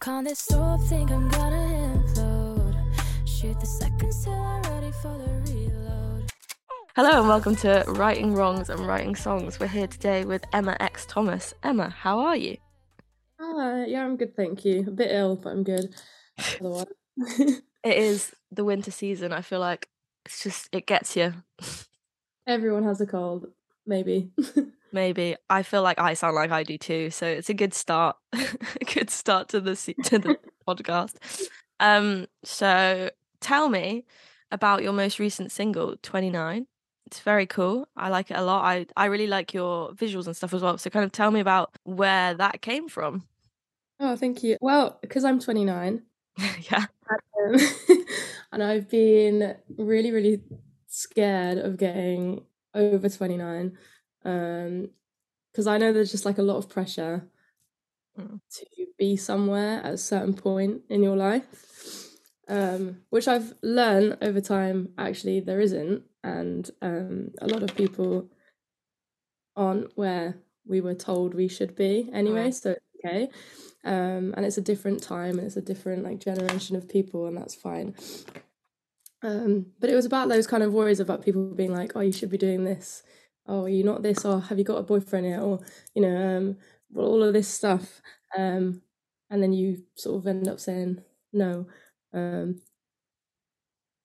Can't this stop, think I'm gonna implode. Shoot the seconds till I'm ready for the reload. Hello and welcome to Writing Wrongs and Writing Songs. We're here today with Emma X Thomas. Emma, how are you? Hi, yeah, I'm good, thank you. A bit ill, but I'm good. It is the winter season. I feel like it's just it gets you. Everyone has a cold, maybe. Maybe I feel like I sound like I do too, so it's a good start. a good start to the to the podcast. Um, so tell me about your most recent single, 29. It's very cool. I like it a lot. I I really like your visuals and stuff as well. So kind of tell me about where that came from. oh, thank you. Well, because I'm 29, yeah. um, and I've been really, really scared of getting over 29, um, because I know there's just like a lot of pressure Mm. to be somewhere at a certain point in your life, um, which I've learned over time. Actually, there isn't, and um, a lot of people aren't where we were told we should be anyway. So okay, um, and it's a different time and it's a different like generation of people, and that's fine. Um, but it was about those kind of worries about people being like, "Oh, you should be doing this." Oh, are you not this? Or have you got a boyfriend yet? Or you know, um, all of this stuff. Um, and then you sort of end up saying no, um,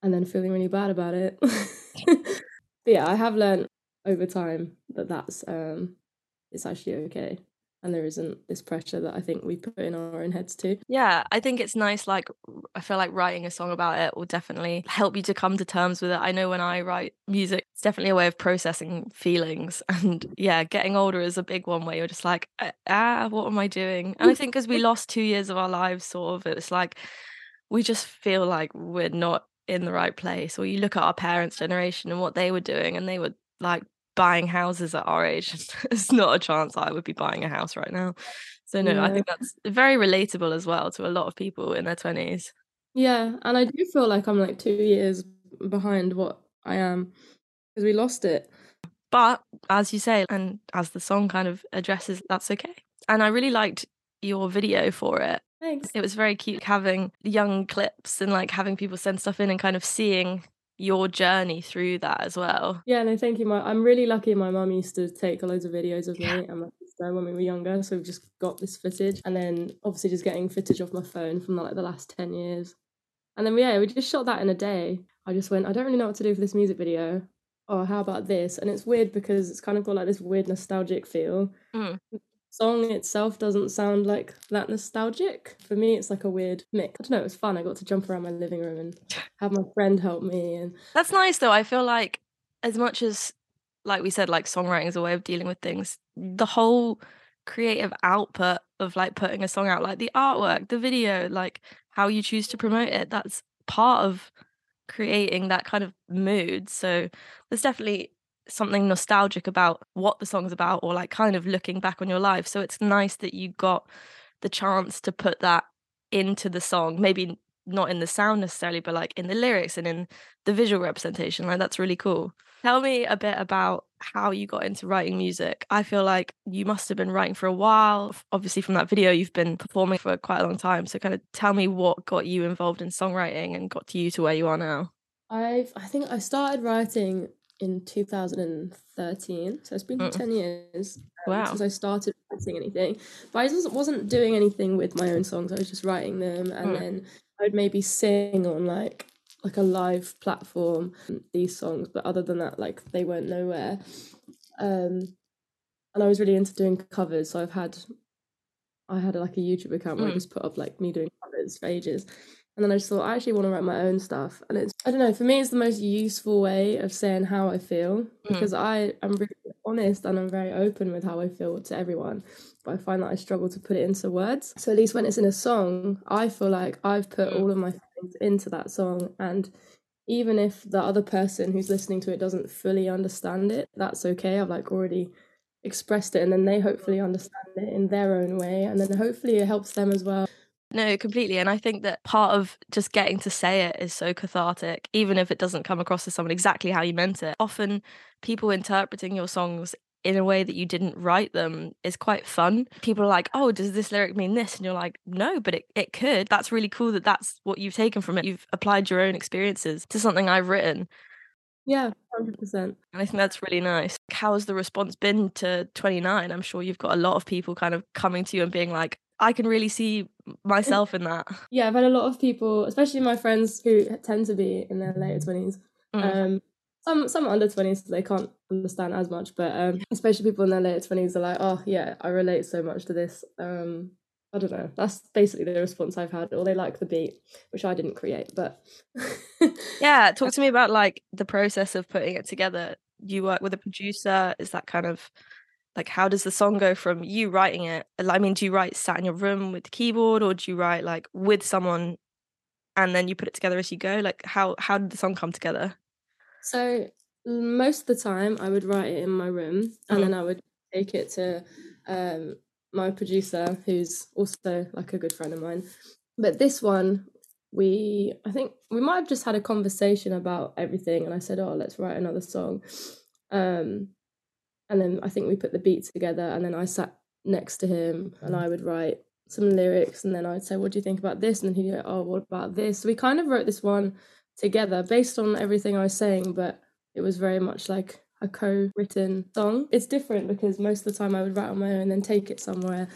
and then feeling really bad about it. yeah, I have learned over time that that's um, it's actually okay, and there isn't this pressure that I think we put in our own heads too. Yeah, I think it's nice. Like, I feel like writing a song about it will definitely help you to come to terms with it. I know when I write music, it's definitely a way of processing feelings. And yeah, getting older is a big one where you're just like, "Ah, ah, what am I doing? And I think because we lost two years of our lives, sort of, it's like we just feel like we're not in the right place. Or you look at our parents' generation and what they were doing, and they were like buying houses at our age. There's not a chance I would be buying a house right now. So no, I think that's very relatable as well to a lot of people in their twenties. Yeah, and I do feel like I'm like two years behind what I am because we lost it. But as you say, and as the song kind of addresses, that's okay. And I really liked your video for it. Thanks. It was very cute having young clips and like having people send stuff in and kind of seeing your journey through that as well. Yeah, no, thank you. My, I'm really lucky. My mum used to take loads of videos of me Yeah. and my sister when we were younger, so we've just got this footage, and then obviously just getting footage off my phone from like the last ten years, and then yeah, we just shot that in a day. I just went, I don't really know what to do for this music video. Oh, how about this? And it's weird because it's kind of got like this weird nostalgic feel. Mm. Song itself doesn't sound like that nostalgic. For me, it's like a weird mix. I don't know. It was fun. I got to jump around my living room and have my friend help me, and That's nice though. I feel like as much as like we said, like songwriting is a way of dealing with things, the whole creative output of like putting a song out, like the artwork, the video, like how you choose to promote it, that's part of creating that kind of mood. So there's definitely something nostalgic about what the song's about or like kind of looking back on your life. So it's nice that you got the chance to put that into the song. Maybe not in the sound necessarily, but like in the lyrics and in the visual representation. Like that's really cool. Tell me a bit about how you got into writing music. I feel like you must have been writing for a while. Obviously, from that video, you've been performing for quite a long time. So, kind of tell me what got you involved in songwriting and got you to where you are now. I've I think I started writing in 2013, so it's been Mm. 10 years um, Wow. since I started writing anything. But I just wasn't doing anything with my own songs. I was just writing them, and Mm. then I'd maybe sing on like like a live platform these songs. But other than that, like they went nowhere. Um, and I was really into doing covers, so I've had I had like a YouTube account where I Mm. just put up like me doing covers for ages. And then I just thought I actually want to write my own stuff. And it's I don't know, for me it's the most useful way of saying how I feel because I am really honest and I'm very open with how I feel to everyone. But I find that I struggle to put it into words. So at least when it's in a song, I feel like I've put Mm. all of my feelings into that song and even if the other person who's listening to it doesn't fully understand it, that's okay. I've like already expressed it and then they hopefully understand it in their own way and then hopefully it helps them as well. No, completely. And I think that part of just getting to say it is so cathartic, even if it doesn't come across to someone exactly how you meant it. Often people interpreting your songs in a way that you didn't write them is quite fun. People are like, "Oh, does this lyric mean this?" And you're like, "No, but it, it could." That's really cool that that's what you've taken from it. You've applied your own experiences to something I've written. Yeah, 100%. And I think that's really nice. How has the response been to 29? I'm sure you've got a lot of people kind of coming to you and being like, I can really see myself in that. Yeah, I've had a lot of people, especially my friends who tend to be in their later 20s. Mm. Um, some some under 20s, so they can't understand as much, but um, especially people in their later 20s are like, oh, yeah, I relate so much to this. Um, I don't know. That's basically the response I've had. Or they like the beat, which I didn't create, but yeah, talk to me about like the process of putting it together. You work with a producer. Is that kind of like how does the song go from you writing it? I mean, do you write sat in your room with the keyboard, or do you write like with someone, and then you put it together as you go? Like how how did the song come together? So most of the time, I would write it in my room, and then I would take it to um, my producer, who's also like a good friend of mine. But this one, we I think we might have just had a conversation about everything, and I said, "Oh, let's write another song." Um, and then I think we put the beat together, and then I sat next to him, and I would write some lyrics, and then I'd say, "What do you think about this?" And then he'd go, "Oh, what about this?" So we kind of wrote this one together based on everything I was saying, but it was very much like a co-written song. It's different because most of the time I would write on my own and then take it somewhere,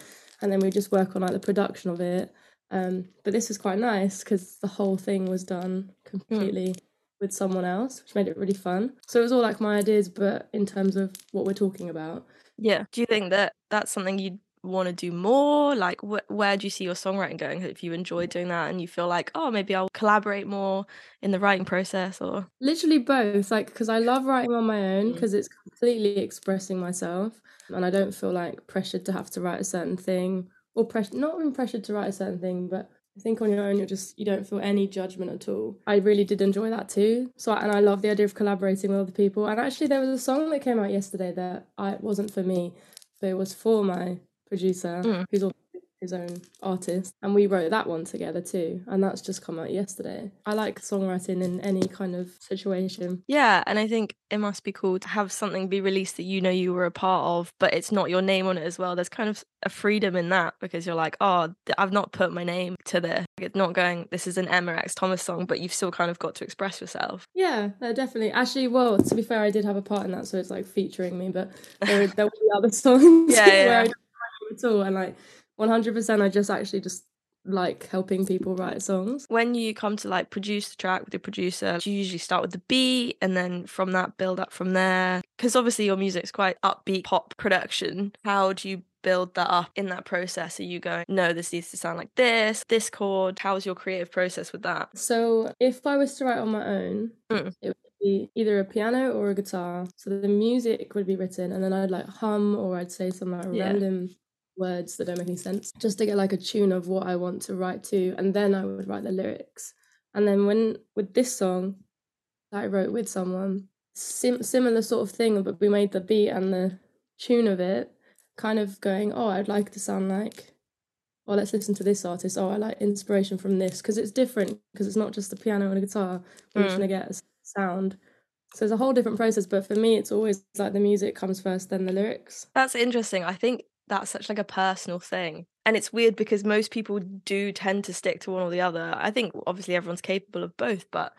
and then we just work on like the production of it. Um, but this was quite nice because the whole thing was done completely with someone else, which made it really fun. So it was all like my ideas, but in terms of what we're talking about. Yeah. Do you think that that's something you'd want to do more? Like, wh- where do you see your songwriting going? If you enjoy doing that and you feel like, oh, maybe I'll collaborate more in the writing process, or Literally both, like because I love writing on my own Mm. because it's completely expressing myself, and I don't feel like pressured to have to write a certain thing or pressure not even pressured to write a certain thing, but I think on your own you're just you don't feel any judgment at all. I really did enjoy that too. So and I love the idea of collaborating with other people. And actually there was a song that came out yesterday that I it wasn't for me, but it was for my producer Mm. who's also his own artist and we wrote that one together too and that's just come out yesterday i like songwriting in any kind of situation yeah. And I think it must be cool to have something be released that you know you were a part of, but it's not your name on it as well. There's kind of a freedom in that because you're like, oh, I've not put my name to this. It's not going. This is an Emma X Thomas song, but you've still kind of got to express yourself. yeah no, definitely actually well to be fair i did have a part in that so it's like featuring me but there, there will be other songs Yeah, where i don't at all and like 100% i just actually just like helping people write songs when you come to like produce the track with the producer, do you usually start with the beat and then from that build up from there? Because obviously your music's quite upbeat pop production. How do you build that up in that process? Are you going, no, this needs to sound like this, this chord? How's your creative process with that? So if I was to write on my own, Mm. it would be either a piano or a guitar. So the music would be written, and then I'd like hum or I'd say some like Yeah. random words that don't make any sense, just to get like a tune of what I want to write to, and then I would write the lyrics. And then when with this song that I wrote with someone, sim- similar sort of thing, but we made the beat and the tune of it kind of going, oh, I'd like to sound like oh, let's listen to this artist. Oh, I like inspiration from this because it's different because it's not just a piano and a guitar. We're just Mm. gonna get a sound. So it's a whole different process. But for me, it's always like the music comes first, then the lyrics. That's interesting. I think that's such like a personal thing. And it's weird because most people do tend to stick to one or the other. I think obviously everyone's capable of both, but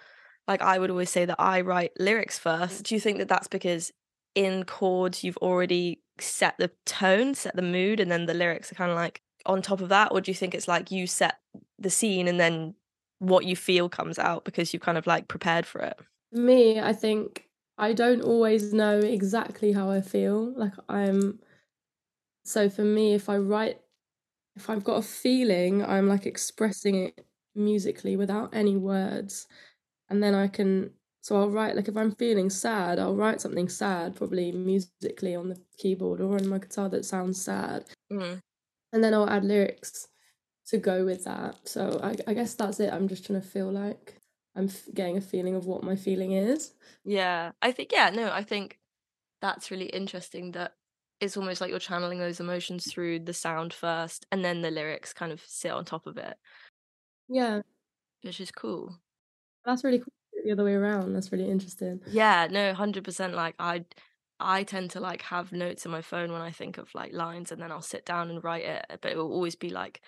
like I would always say that I write lyrics first. Do you think that that's because in chords you've already set the tone, set the mood, and then the lyrics are kind of like on top of that? Or do you think it's like you set the scene and then what you feel comes out because you've kind of like prepared for it? Me, I think I don't always know exactly how I feel. Like I'm. So for me, if I write, if I've got a feeling, I'm like expressing it musically without any words, and then I can. So I'll write like if I'm feeling sad, I'll write something sad, probably musically on the keyboard or on my guitar that sounds sad, Mm. and then I'll add lyrics to go with that. So I, I guess that's it. I'm just trying to feel like I'm f- getting a feeling of what my feeling is. Yeah, I think yeah, no, I think that's really interesting that it's almost like you're channeling those emotions through the sound first and then the lyrics kind of sit on top of it, Yeah, which is cool. that's really cool. The other way around. That's really interesting. Yeah, no, 100% like I I tend to like have notes in my phone when I think of like lines and then I'll sit down and write it, uh, but it will always be like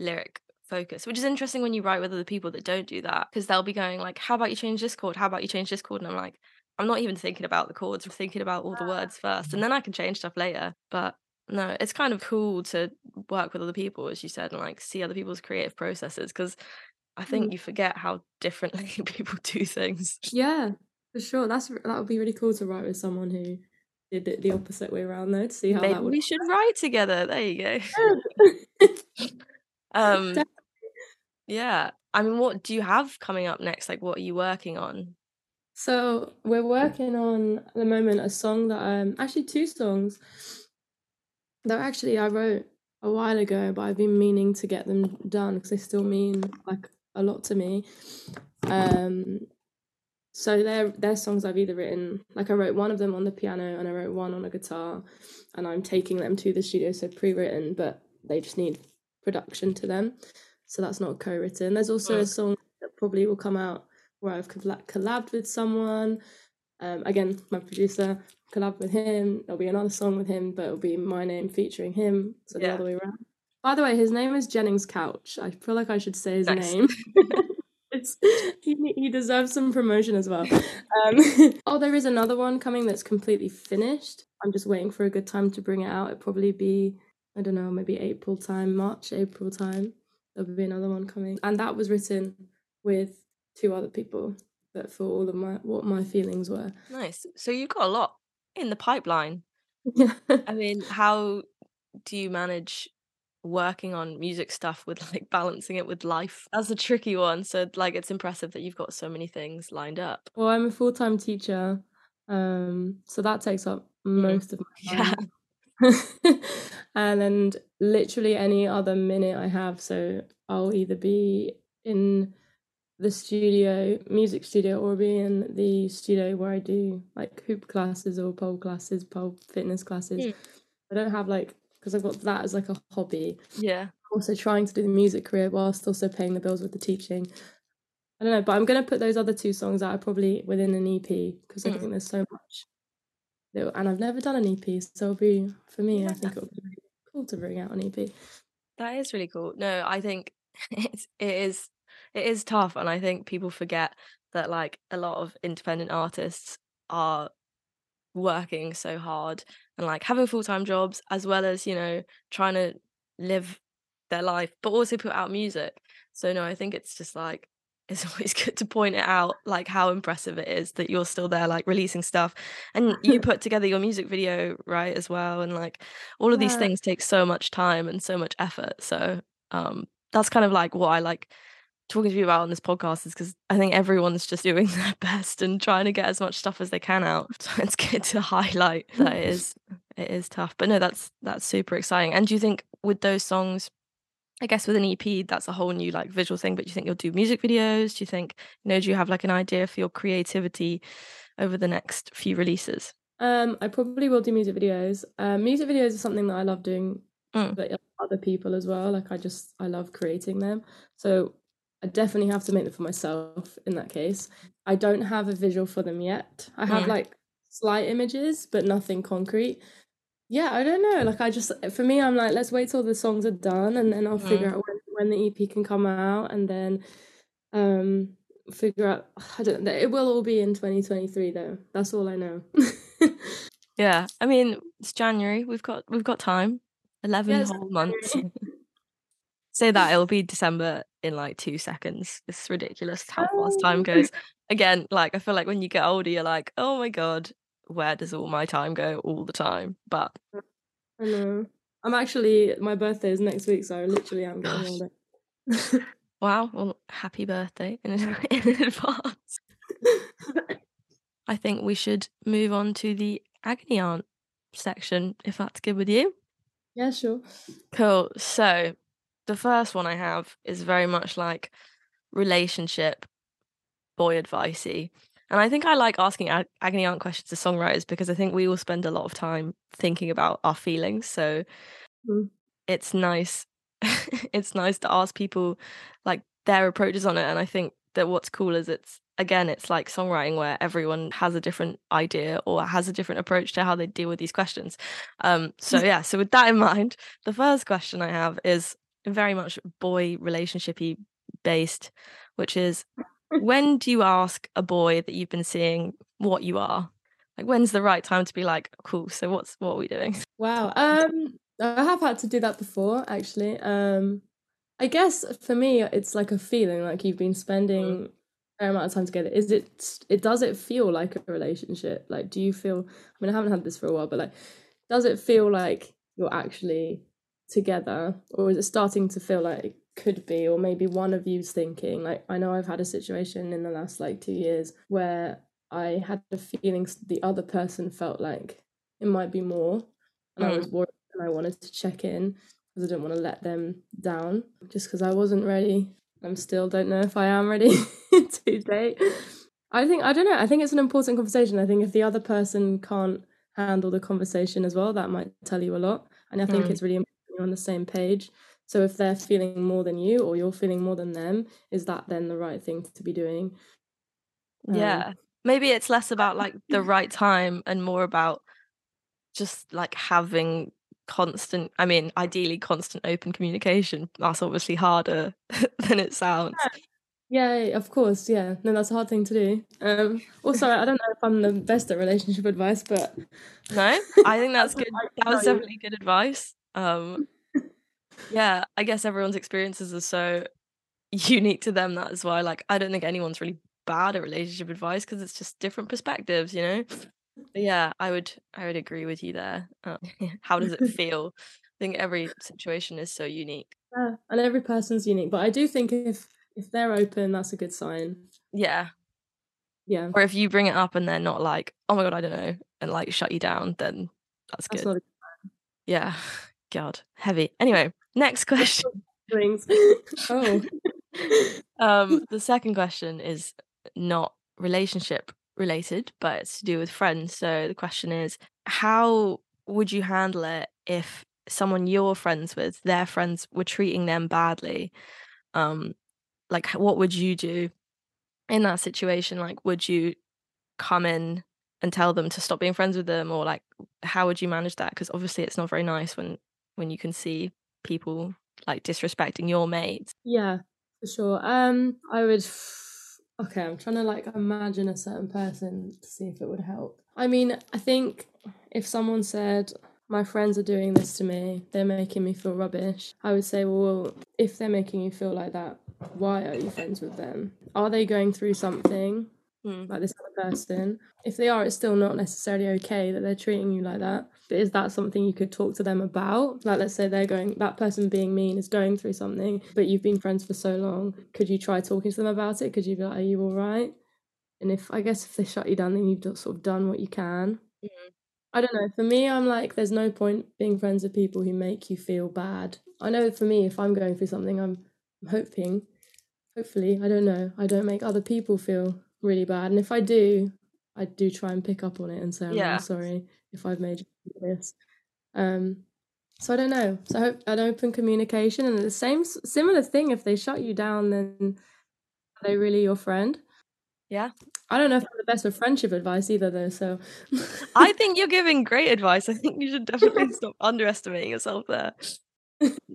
lyric focus, which is interesting when you write with other people that don't do that because they'll be going like, "How about you change this chord? How about you change this chord?" And I'm like, I'm not even thinking about the chords. I'm thinking about all the words first, and then I can change stuff later. But no, it's kind of cool to work with other people, as you said, and like see other people's creative processes because I think Mm. you forget how differently people do things. Yeah, for sure. That's that would be really cool to write with someone who did it the opposite way around though, to see how Maybe that would we should write together. There you go. um, yeah. I mean, what do you have coming up next? Like, what are you working on? So we're working on at the moment a song that um actually two songs that actually I wrote a while ago, but I've been meaning to get them done because they still mean like a lot to me. Um, so they're they're songs I've either written like I wrote one of them on the piano and I wrote one on a guitar, and I'm taking them to the studio so pre-written, but they just need production to them, so that's not co-written. There's also a song that probably will come out where I've colla- collabed with someone. Um, again, my producer collab with him. There'll be another song with him, but it'll be my name featuring him. So the other way around. By the way, his name is Jennings Couch. I feel like I should say his Nice. name. it's he, he deserves some promotion as well. Um, oh, there is another one coming that's completely finished. I'm just waiting for a good time to bring it out. It'll probably be I don't know, maybe April time, March, April time. There'll be another one coming, and that was written with two other people. But for all of my what my feelings were. Nice. So you've got a lot in the pipeline. Yeah. I mean, how do you manage working on music stuff with like balancing it with life? That's a tricky one. So like it's impressive that you've got so many things lined up. Well, I'm a full time teacher, um, so that takes up most of my Yeah. time. and then literally any other minute I have, so I'll either be in the studio, music studio, or be in the studio where I do like hoop classes or pole classes, pole fitness classes. Mm. I don't have like because I've got that as like a hobby. Yeah. Also trying to do the music career whilst also paying the bills with the teaching. I don't know, but I'm gonna put those other two songs out probably within an EP because I Mm. think there's so much. that- And I've never done an EP, so it'll be for me. I think it'll be cool to bring out an EP. That is really cool. No, I think it's it is it is tough and I think people forget that like a lot of independent artists are working so hard and like having full-time jobs as well as, you know, trying to live their life but also put out music. So no, I think it's just like it's always good to point it out like how impressive it is that you're still there like releasing stuff and you put together your music video right as well and like all of these Yeah. things take so much time and so much effort so um that's kind of like what i like talking to you about on this podcast is because i think everyone's just doing their best and trying to get as much stuff as they can out so it's good to highlight that it is it is tough but no that's that's super exciting and do you think with those songs I guess with an EP, that's a whole new like visual thing. But do you think you'll do music videos? Do you think, you know, do you have like an idea for your creativity over the next few releases? Um, I probably will do music videos. Um, music videos is something that I love doing Mm. for other people as well. Like I just I love creating them. So I definitely have to make them for myself in that case. I don't have a visual for them yet. I have Mm. like slight images, but nothing concrete. Yeah, I don't know. Like I just for me, I'm like, let's wait till the songs are done and then I'll figure Mm. out when, when the EP can come out and then um figure out I don't know. It will all be in 2023 though. That's all I know. Yeah, I mean, it's January. We've got we've got time. Eleven Yeah, it's whole months. Say that it'll be December in like two seconds. It's ridiculous how fast time Oh. goes. Again, like I feel like when you get older, you're like, oh my god, where does all my time go all the time? But I know. I'm actually my birthday is next week, so I literally am getting older. wow, well, happy birthday in, in advance. I think we should move on to the agony aunt section, if that's good with you. yeah, sure. Cool. So the first one I have is very much like relationship boy advicey. And I think I like asking ag- agony aunt questions to songwriters because I think we all spend a lot of time thinking about our feelings. So Mm. it's nice it's nice to ask people like their approaches on it. And I think that what's cool is it's again, it's like songwriting where everyone has a different idea or has a different approach to how they deal with these questions. Um, so yeah, so with that in mind, the first question I have is very much boy relationshipy based, which is when do you ask a boy that you've been seeing what you are? Like when's the right time to be like, cool, so what's what are we doing? Wow. Um I have had to do that before actually. Um I guess for me it's like a feeling like you've been spending a fair amount of time together. Is it it does it feel like a relationship? Like do you feel I mean I haven't had this for a while, but like does it feel like you're actually together or is it starting to feel like it could be or maybe one of you's thinking? Like i know i've had a situation in the last like two years where i had the feelings the other person felt like it might be more and i was worried and i wanted to check in because i didn't want to let them down just because i wasn't ready. I'm still don't know if i am ready to date. I think i don't know i think it's an important conversation. I think if the other person can't handle the conversation as well that might tell you a lot and i think Mm. it's really important you're on the same page so if they're feeling more than you or you're feeling more than them is that then the right thing to be doing Um, Yeah. Maybe it's less about like the right time and more about just like having constant I mean, ideally constant open communication. That's obviously harder than it sounds. yeah of course yeah no that's a hard thing to do um also i don't know if i'm the best at relationship advice but No? I think that's good. That was definitely good advice. Um yeah, I guess everyone's experiences are so unique to them that is why like I don't think anyone's really bad at relationship advice because it's just different perspectives, you know? But yeah, I would I would agree with you there. Um, how does it feel? I think every situation is so unique. yeah, and every person's unique but i do think if if they're open that's a good sign Yeah. yeah Or if you bring it up and they're not like, oh my god, I don't know, and like shut you down, then that's that's good. not Yeah. God, heavy. Anyway, next question. oh um, the second question is not relationship related, but it's to do with friends. So the question is, how would you handle it if someone you're friends with, their friends were treating them badly? Um, like what would you do in that situation? Like, would you come in and tell them to stop being friends with them, or like, how would you manage that? Because obviously, it's not very nice when when you can see people like disrespecting your mates. Yeah, for sure. Um, I would. Okay, I'm trying to like imagine a certain person to see if it would help. I mean, I think if someone said, "My friends are doing this to me, they're making me feel rubbish," I would say, "Well, if they're making you feel like that, why are you friends with them? Are they going through something?" Hmm. like this other person. If they are, it's still not necessarily okay that they're treating you like that. But is that something you could talk to them about? Like, let's say they're going, that person being mean is going through something, but you've been friends for so long. Could you try talking to them about it? Could you be like, are you all right? And if, I guess, if they shut you down, then you've just sort of done what you can. Mhm. I don't know. For me, I'm like, there's no point being friends with people who make you feel bad. I know for me, if I'm going through something, I'm, I'm hoping, hopefully, I don't know, I don't make other people feel really bad. And if I do, I do try and pick up on it and say, I'm Yeah. really sorry if I've made you this. Um, so I don't know. So I hope an open communication and the same similar thing. If they shut you down, then are they really your friend? Yeah. I don't know if I'm the best with friendship advice either, though. So I think you're giving great advice. I think you should definitely stop underestimating yourself there.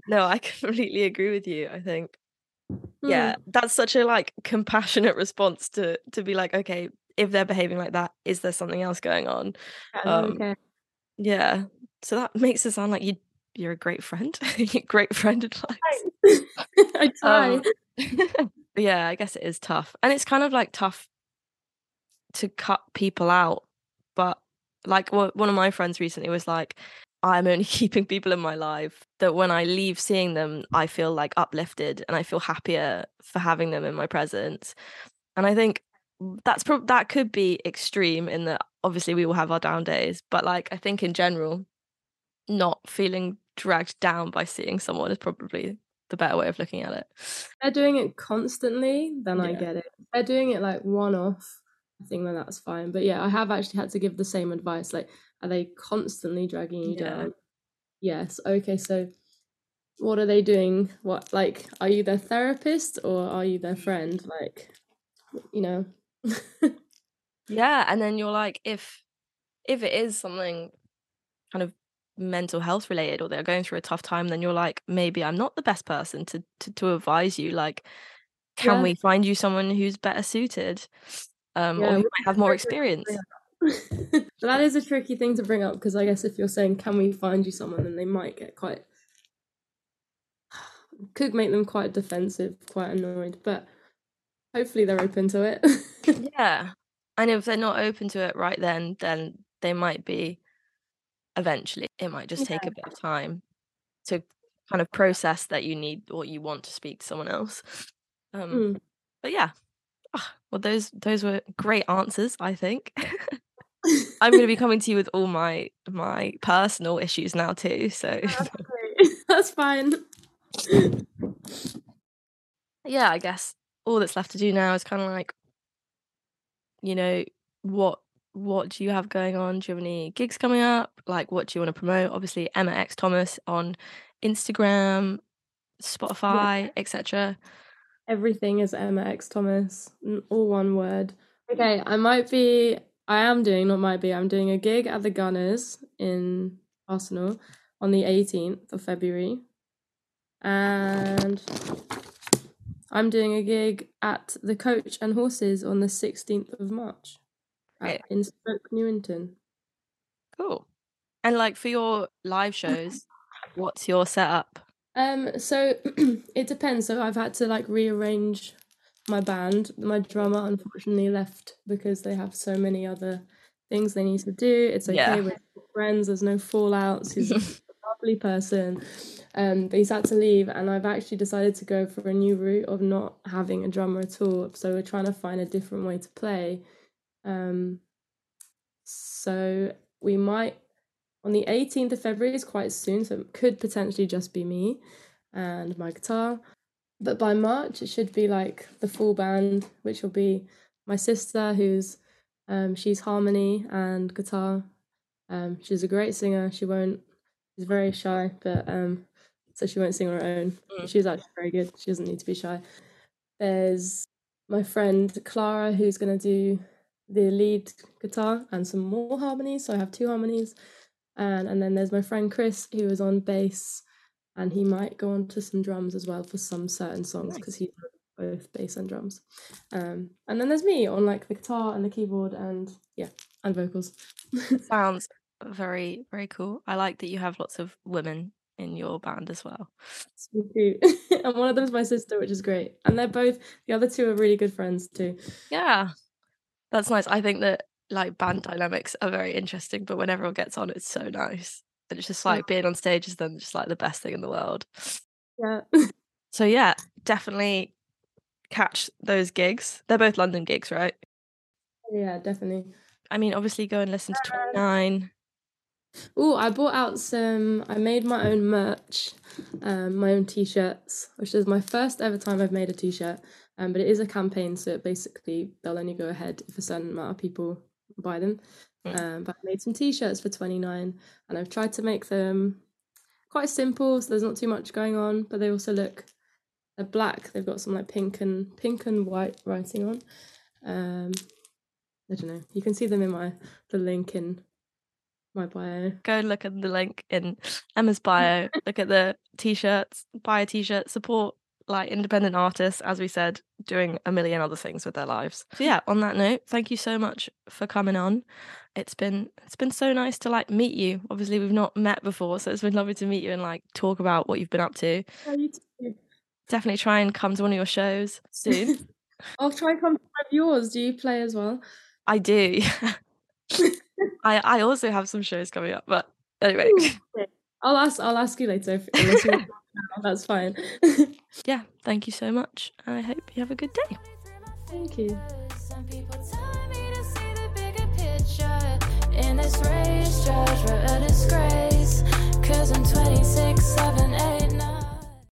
No, I completely agree with you. I think. Yeah, that's such a like compassionate response to to be like, okay, if they're behaving like that, is there something else going on? Yeah, Um, okay. Yeah. So that makes it sound like you you're a great friend. great friend advice. I try. Um, yeah, I guess it is tough. And it's kind of like tough to cut people out. But like one of my friends recently was like, I'm only keeping people in my life that when I leave seeing them, I feel like uplifted and I feel happier for having them in my presence. And I think that's prob that could be extreme in that obviously we will have our down days, but like I think in general, not feeling dragged down by seeing someone is probably the better way of looking at it. they're doing it constantly, then I get it. If they're doing it like one off, I think then that's fine. But yeah, I have actually had to give the same advice. Like, are they constantly dragging you Yeah. down? Yes. Okay. So, what are they doing? What like are you their therapist or are you their friend? Like, you know, yeah and then you're like if if it is something kind of mental health related or they're going through a tough time then you're like maybe i'm not the best person to to, to advise you like can Yeah. we find you someone who's better suited um Yeah, or who might have more very good to bring experience that is a tricky thing to bring up because I guess if you're saying, "Can we find you someone?" then they might get quite could make them quite defensive, quite annoyed. But hopefully they're open to it. yeah and if they're not open to it right then then they might be eventually it might just take a bit of time to kind of process that you need or you want to speak to someone else um Mm. but yeah Ah, well those those were great answers i think i'm going to be coming to you with all my my personal issues now too so. Oh, that's fine. yeah i guess all that's left to do now is kind of like you know what what do you have going on? Do you have any gigs coming up? Like what do you want to promote? Obviously emma x thomas on instagram spotify etc Everything is Emma X Thomas, all one word. Mm. Okay, I might be. I am doing, not might be. I'm doing a gig at the Gunners in Arsenal on the 18th of February, and I'm doing a gig at the Coach and Horses on the 16th of March at, in Stoke Newington. cool and like for your live shows what's your setup Um, so it depends. So I've had to like rearrange my band. My drummer unfortunately left because they have so many other things they need to do. It's okay, Yeah. we're friends, there's no fallouts. He's a lovely person. Um, but he's had to leave and I've actually decided to go for a new route of not having a drummer at all. So we're trying to find a different way to play. Um so we might on the 18th of February is quite soon, so it could potentially just be me and my guitar. But by March, it should be like the full band, which will be my sister, who's um, she's harmony and guitar. Um, she's a great singer. She won't. She's very shy, but um, so she won't sing on her own. Mm. She's actually very good. She doesn't need to be shy. There's my friend Clara, who's gonna do the lead guitar and some more harmonies. So I have two harmonies and and then there's my friend Chris who is on bass, and he might go on to some drums as well for some certain songs Nice. because he's both bass and drums. Um, and then there's me on like the guitar and the keyboard and yeah, and vocals. sounds very very cool i like that you have lots of women in your band as well Me too. and one of them's my sister, which is great. And they're both the other two are really good friends too. yeah that's nice i think that like band dynamics are very interesting but when everyone gets on it's so nice and it's just like being on stage is then just like the best thing in the world Yeah. so yeah definitely catch those gigs they're both london gigs right yeah, definitely. i mean obviously go and listen to 29 Oh, I bought out some. I made my own merch, um, my own t-shirts, which is my first ever time I've made a t-shirt. Um, but it is a campaign, so it basically they'll only go ahead if a certain amount of people buy them. Mm. Um, but I made some t-shirts for twenty nine, and I've tried to make them quite simple, so there's not too much going on. But they also look they're black. They've got some like pink and pink and white writing on. Um, I don't know. You can see them in my the link in my bio. go look at the link in Emma's bio. look at the t-shirts, buy a t-shirt, support like independent artists, as we said, doing a million other things with their lives. So yeah, on that note, thank you so much for coming on. It's been it's been so nice to like meet you. Obviously, we've not met before, so it's been lovely to meet you and like talk about what you've been up to. Oh, you too. Definitely try and come to one of your shows soon. I'll try and come to one of yours. Do you play as well? I do. I I also have some shows coming up, but anyway. Oh, I'll ask. I'll ask you later. If, Oh, that's fine. yeah, thank you so much. I hope you have a good day. Thank you. In this race, judge, a disgrace. Cause I'm 26, 7, 8.